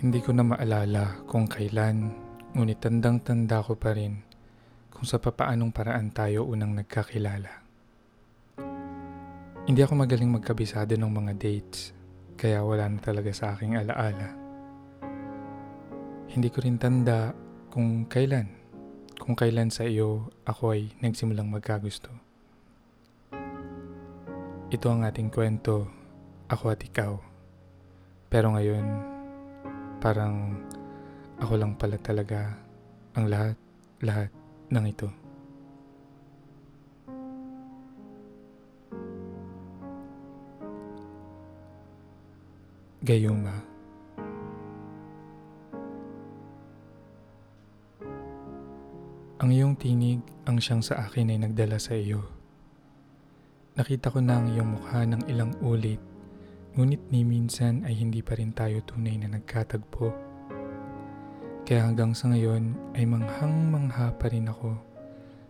Hindi ko na maalala kung kailan, ngunit tandang-tanda ko pa rin kung sa papaanong paraan tayo unang nagkakilala. Hindi ako magaling magkabisado ng mga dates, kaya wala na talaga sa aking alaala. Hindi ko rin tanda kung kailan, kung kailan sa iyo ako ay nagsimulang magkagusto. Ito ang ating kwento, ako at ikaw. Pero ngayon, parang ako lang pala talaga ang lahat, lahat ng ito. Gayuma Ang iyong tinig ang siyang sa akin ay nagdala sa iyo. Nakita ko na ang iyong mukha ng ilang ulit, ngunit ni minsan ay hindi pa rin tayo tunay na nagkatagpo. Kaya hanggang sa ngayon ay manghang-mangha pa rin ako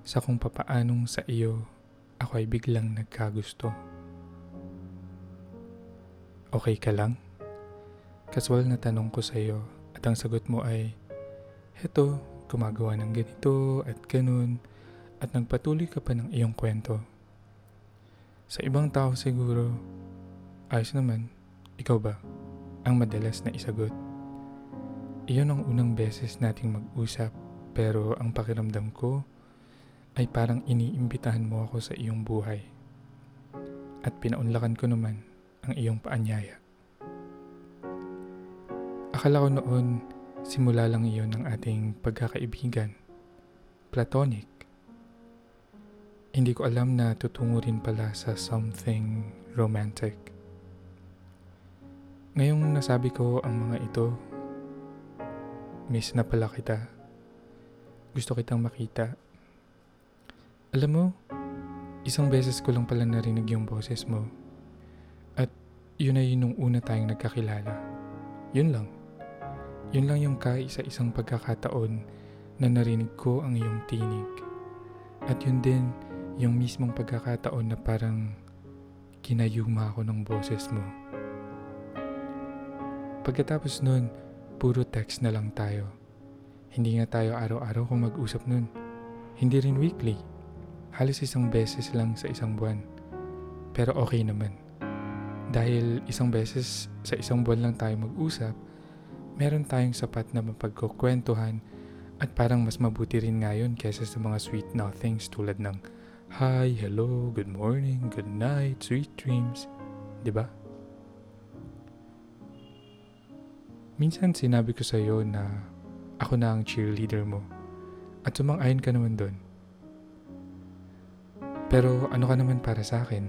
sa kung papaanong sa iyo ako ay biglang nagkagusto. Okay ka lang? Kaswal na tanong ko sa iyo at ang sagot mo ay, Heto, gumagawa ng ganito at ganun at nagpatuloy ka pa ng iyong kwento. Sa ibang tao siguro, ayos naman, ikaw ba, ang madalas na isagot. Iyon ang unang beses nating mag-usap pero ang pakiramdam ko ay parang iniimbitahan mo ako sa iyong buhay. At pinaunlakan ko naman ang iyong paanyaya. Akala ko noon Simula lang iyon ng ating pagkakaibigan. Platonic. Hindi ko alam na tutungo rin pala sa something romantic. Ngayong nasabi ko ang mga ito, miss na pala kita. Gusto kitang makita. Alam mo, isang beses ko lang pala narinig yung boses mo. At yun ay nung una tayong nagkakilala. Yun lang. Yun lang yung kaisa-isang pagkakataon na narinig ko ang iyong tinig. At yun din yung mismong pagkakataon na parang kinayuma ako ng boses mo. Pagkatapos nun, puro text na lang tayo. Hindi nga tayo araw-araw kung mag-usap nun. Hindi rin weekly. Halos isang beses lang sa isang buwan. Pero okay naman. Dahil isang beses sa isang buwan lang tayo mag-usap, meron tayong sapat na mapagkukwentuhan at parang mas mabuti rin ngayon kaysa sa mga sweet nothings tulad ng Hi, hello, good morning, good night, sweet dreams. ba? Minsan sinabi ko sa iyo na ako na ang cheerleader mo at sumang-ayon ka naman doon. Pero ano ka naman para sa akin?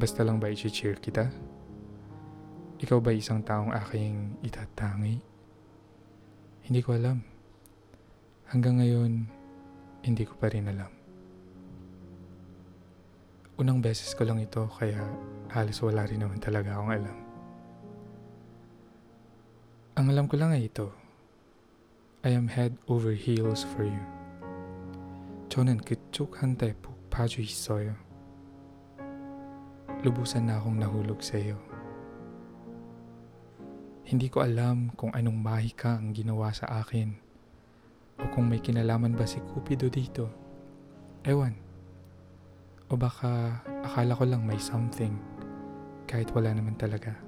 Basta lang ba i-cheer kita? Ikaw ba isang taong aking itatangi? Hindi ko alam. Hanggang ngayon, hindi ko pa rin alam. Unang beses ko lang ito kaya halos wala rin naman talaga akong alam. Ang alam ko lang ay ito. I am head over heels for you. 저는 그쪽한테 푹 빠져 있어요. Lubusan na akong nahulog sa iyo. Hindi ko alam kung anong mahika ang ginawa sa akin o kung may kinalaman ba si Cupido dito. Ewan. O baka akala ko lang may something kahit wala naman talaga.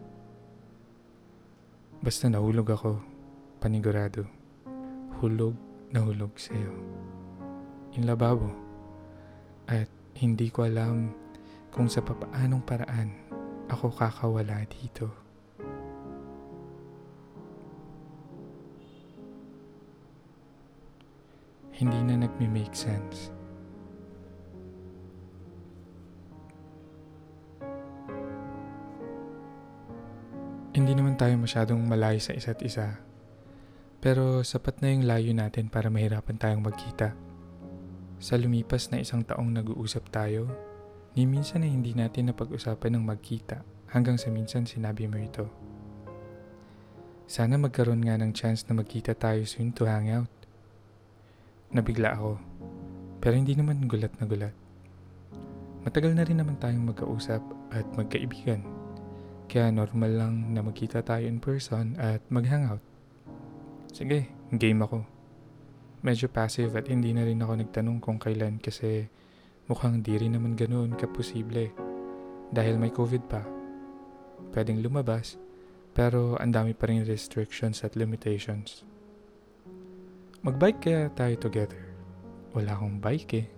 Basta nahulog ako, panigurado. Hulog na hulog sa'yo. In lababo. At hindi ko alam kung sa papaanong paraan ako kakawala dito. hindi na nagme-make sense. Naman tayo masyadong malayo sa isa't isa. Pero sapat na yung layo natin para mahirapan tayong magkita. Sa lumipas na isang taong nag-uusap tayo, ni minsan ay hindi natin napag-usapan ng magkita hanggang sa minsan sinabi mo ito. Sana magkaroon nga ng chance na magkita tayo soon to hang out. Nabigla ako. Pero hindi naman gulat na gulat. Matagal na rin naman tayong magkausap at magkaibigan. Kaya normal lang na magkita tayo in person at mag-hangout. Sige, game ako. Medyo passive at hindi na rin ako nagtanong kung kailan kasi mukhang di rin naman ganoon kaposible. Dahil may COVID pa. Pwedeng lumabas pero ang dami pa rin restrictions at limitations. Magbike kaya tayo together? Wala akong bike eh.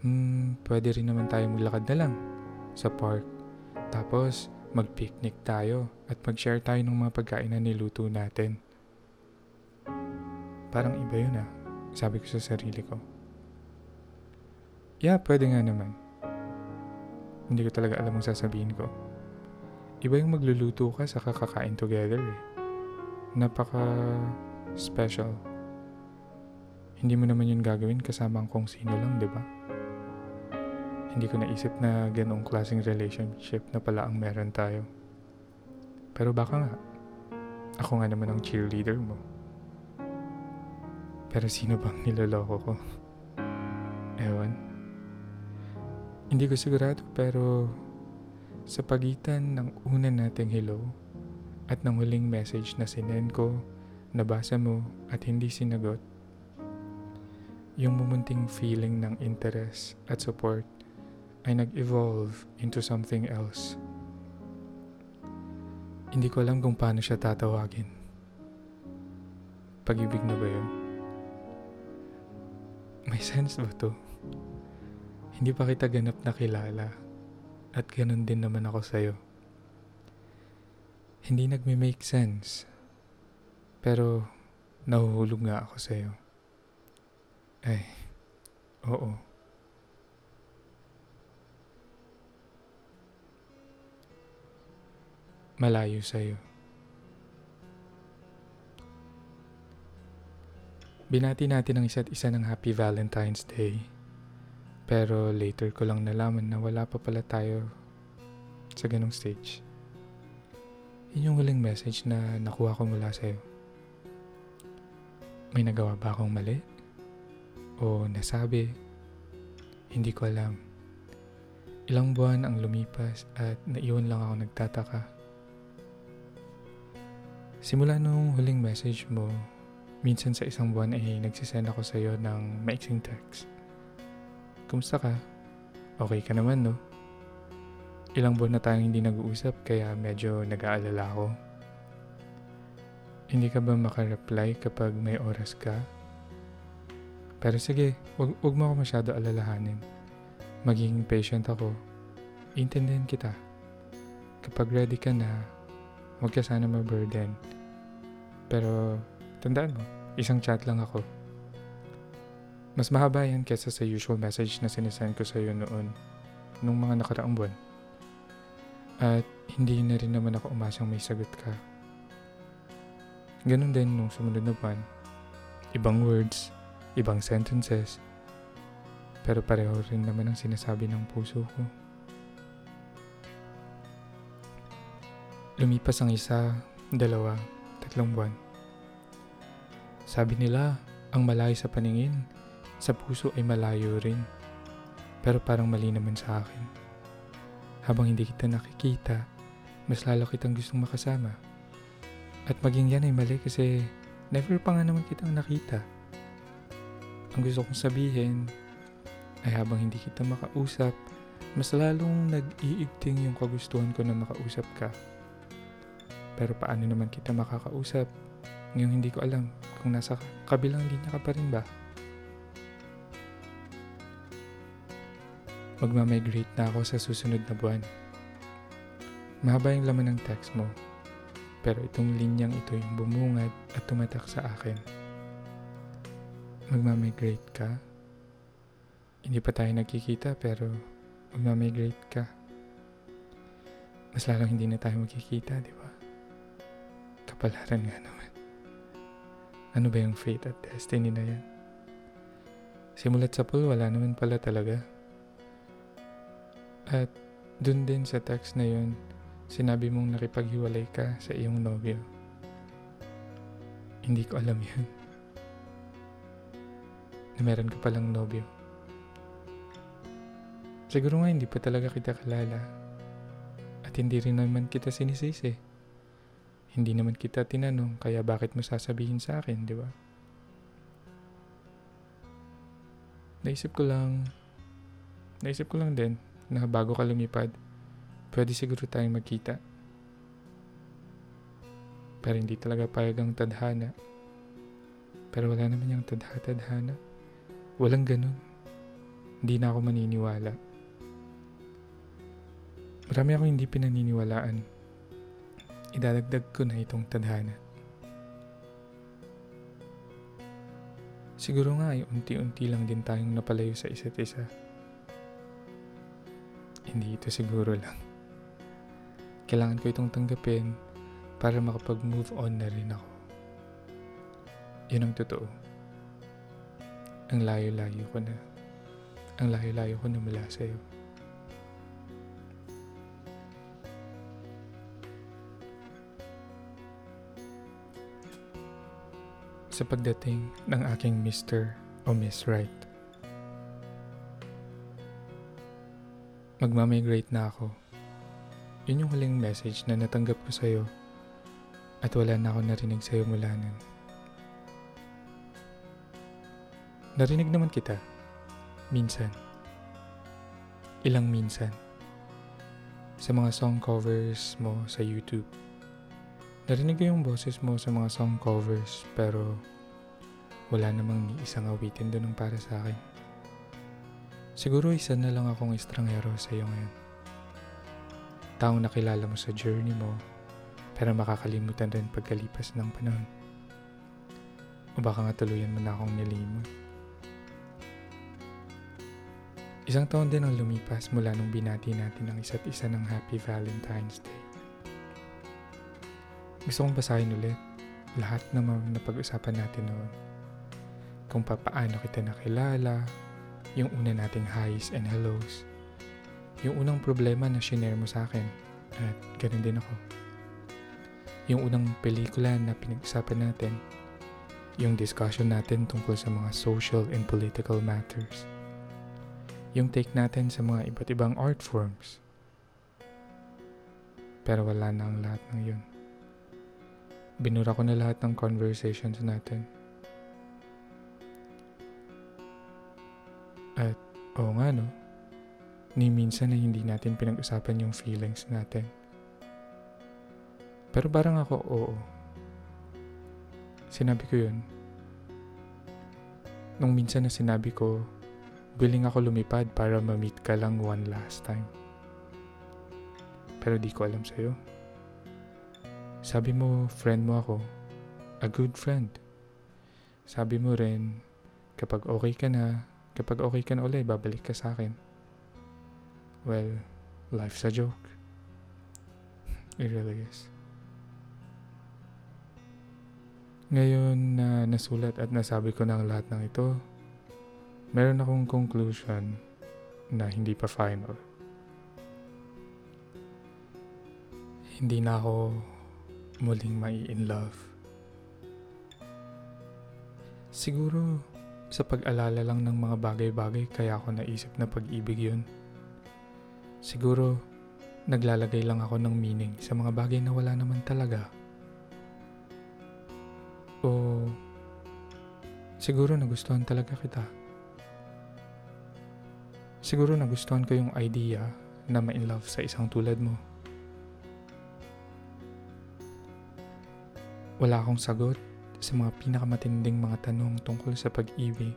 Hmm, pwede rin naman tayo maglakad na lang sa park. Tapos, mag-picnic tayo at mag-share tayo ng mga pagkain na niluto natin. Parang iba yun ah, sabi ko sa sarili ko. Yeah, pwede nga naman. Hindi ko talaga alam ang sasabihin ko. Iba yung magluluto ka sa kakakain together eh. Napaka special. Hindi mo naman yun gagawin kasama kung sino lang, di ba? Hindi ko naisip na ganong klaseng relationship na pala ang meron tayo. Pero baka nga, ako nga naman ang cheerleader mo. Pero sino bang niloloko ko? Ewan. Hindi ko sigurado pero sa pagitan ng una nating hello at ng huling message na sinend ko, nabasa mo at hindi sinagot, yung mumunting feeling ng interest at support ay nag-evolve into something else. Hindi ko alam kung paano siya tatawagin. Pag-ibig na ba yun? May sense ba to? Hindi pa kita ganap na kilala at ganun din naman ako sa'yo. Hindi nagme-make sense pero nahuhulog nga ako sa'yo. Ay, oo. Malayo sa'yo. Binati natin ang isa't isa ng Happy Valentine's Day. Pero later ko lang nalaman na wala pa pala tayo sa ganong stage. Yun yung huling message na nakuha ko mula sa'yo. May nagawa ba akong mali? O nasabi? Hindi ko alam. Ilang buwan ang lumipas at naiwan lang ako nagtataka Simula nung huling message mo, minsan sa isang buwan ay nagsisend ako sa iyo ng maiksing text. Kumusta ka? Okay ka naman, no? Ilang buwan na tayong hindi nag-uusap kaya medyo nag-aalala ako. Hindi ka ba makareply kapag may oras ka? Pero sige, wag, wag mo ako masyado alalahanin. Maging patient ako. Intindihan kita. Kapag ready ka na, huwag ka sana ma-burden pero tandaan mo, isang chat lang ako. Mas mahaba yan kesa sa usual message na sinesend ko sa iyo noon, nung mga nakaraang buwan. At hindi na rin naman ako umasang may sagot ka. Ganon din nung sumunod na buwan. Ibang words, ibang sentences, pero pareho rin naman ang sinasabi ng puso ko. Lumipas ang isa, dalawa, tatlong buwan. Sabi nila, ang malayo sa paningin, sa puso ay malayo rin. Pero parang mali naman sa akin. Habang hindi kita nakikita, mas lalo kitang gustong makasama. At maging yan ay mali kasi never pa nga naman kitang nakita. Ang gusto kong sabihin ay habang hindi kita makausap, mas lalong nag-iigting yung kagustuhan ko na makausap ka. Pero paano naman kita makakausap? Ngayon hindi ko alam kung nasa kabilang linya ka pa rin ba. Magmamigrate na ako sa susunod na buwan. Mahaba yung laman ng text mo, pero itong linyang ito yung bumungad at tumatak sa akin. Magmamigrate ka? Hindi pa tayo nagkikita pero magmamigrate ka. Mas lalong hindi na tayo magkikita, di ba? Kapalaran nga naman. Ano ba yung fate at destiny na yan? Simulat sa pool, wala naman pala talaga. At dun din sa text na yun, sinabi mong nakipaghiwalay ka sa iyong nobyo. Hindi ko alam yun. Na meron ka palang nobyo. Siguro nga hindi pa talaga kita kalala. At hindi rin naman kita sinisisi. Hindi naman kita tinanong, kaya bakit mo sasabihin sa akin, di ba? Naisip ko lang, naisip ko lang din na bago ka lumipad, pwede siguro tayong magkita. Pero hindi talaga payag ang tadhana. Pero wala naman yung tadha-tadhana. Walang ganun. Hindi na ako maniniwala. Marami ako hindi pinaniniwalaan. Idadagdag ko na itong tadhana. Siguro nga ay unti-unti lang din tayong napalayo sa isa't isa. Hindi ito siguro lang. Kailangan ko itong tanggapin para makapag-move on na rin ako. Yun ang totoo. Ang layo-layo ko na. Ang layo-layo ko na mula sa'yo. Sa pagdating ng aking Mr. o Miss Right. Magmamigrate na ako. Yun yung huling message na natanggap ko sa'yo at wala na ako narinig sa'yo mula nun. Narinig naman kita. Minsan. Ilang minsan. Sa mga song covers mo sa YouTube. Narinig ko yung boses mo sa mga song covers pero wala namang ni isang awitin doon para sa akin. Siguro isa na lang akong estranghero sa iyo ngayon. Taong nakilala mo sa journey mo pero makakalimutan rin pagkalipas ng panahon. O baka nga tuluyan mo na akong nilimot. Isang taon din ang lumipas mula nung binati natin ang isa't isa ng Happy Valentine's Day. Gusto kong basahin ulit lahat ng mga napag-usapan natin noon. Kung papaano kita nakilala, yung una nating highs and hellos, yung unang problema na shinare mo sa akin, at ganun din ako yung unang pelikula na pinag-usapan natin, yung discussion natin tungkol sa mga social and political matters, yung take natin sa mga iba't ibang art forms. Pero wala na ang lahat ng yun. Binura ko na lahat ng conversations natin. At oo nga no, ni minsan na hindi natin pinag-usapan yung feelings natin pero parang ako, oo. Sinabi ko yun. Nung minsan na sinabi ko, willing ako lumipad para ma-meet ka lang one last time. Pero di ko alam sa'yo. Sabi mo, friend mo ako. A good friend. Sabi mo rin, kapag okay ka na, kapag okay ka na ulit, babalik ka sa akin. Well, life's a joke. It really is. Ngayon na nasulat at nasabi ko ng lahat ng ito, meron akong conclusion na hindi pa final. Hindi na ako muling mai in love. Siguro sa pag-alala lang ng mga bagay-bagay kaya ako naisip na pag-ibig yun. Siguro naglalagay lang ako ng meaning sa mga bagay na wala naman talaga. O siguro nagustuhan talaga kita. Siguro nagustuhan ko yung idea na ma-in love sa isang tulad mo. Wala akong sagot sa mga pinakamatinding mga tanong tungkol sa pag-ibig.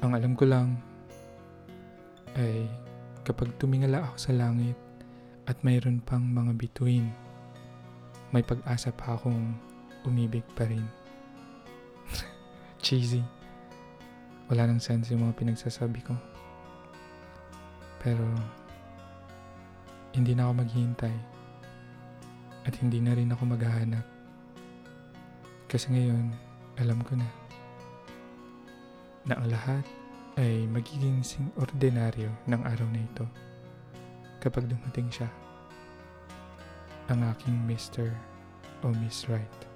Ang alam ko lang ay kapag tumingala ako sa langit at mayroon pang mga bituin may pag-asa pa akong umibig pa rin. Cheesy. Wala nang sense yung mga pinagsasabi ko. Pero, hindi na ako maghihintay. At hindi na rin ako maghahanap. Kasi ngayon, alam ko na na ang lahat ay magiging sing ordinaryo ng araw na ito kapag dumating siya ang aking Mr. o Miss Right.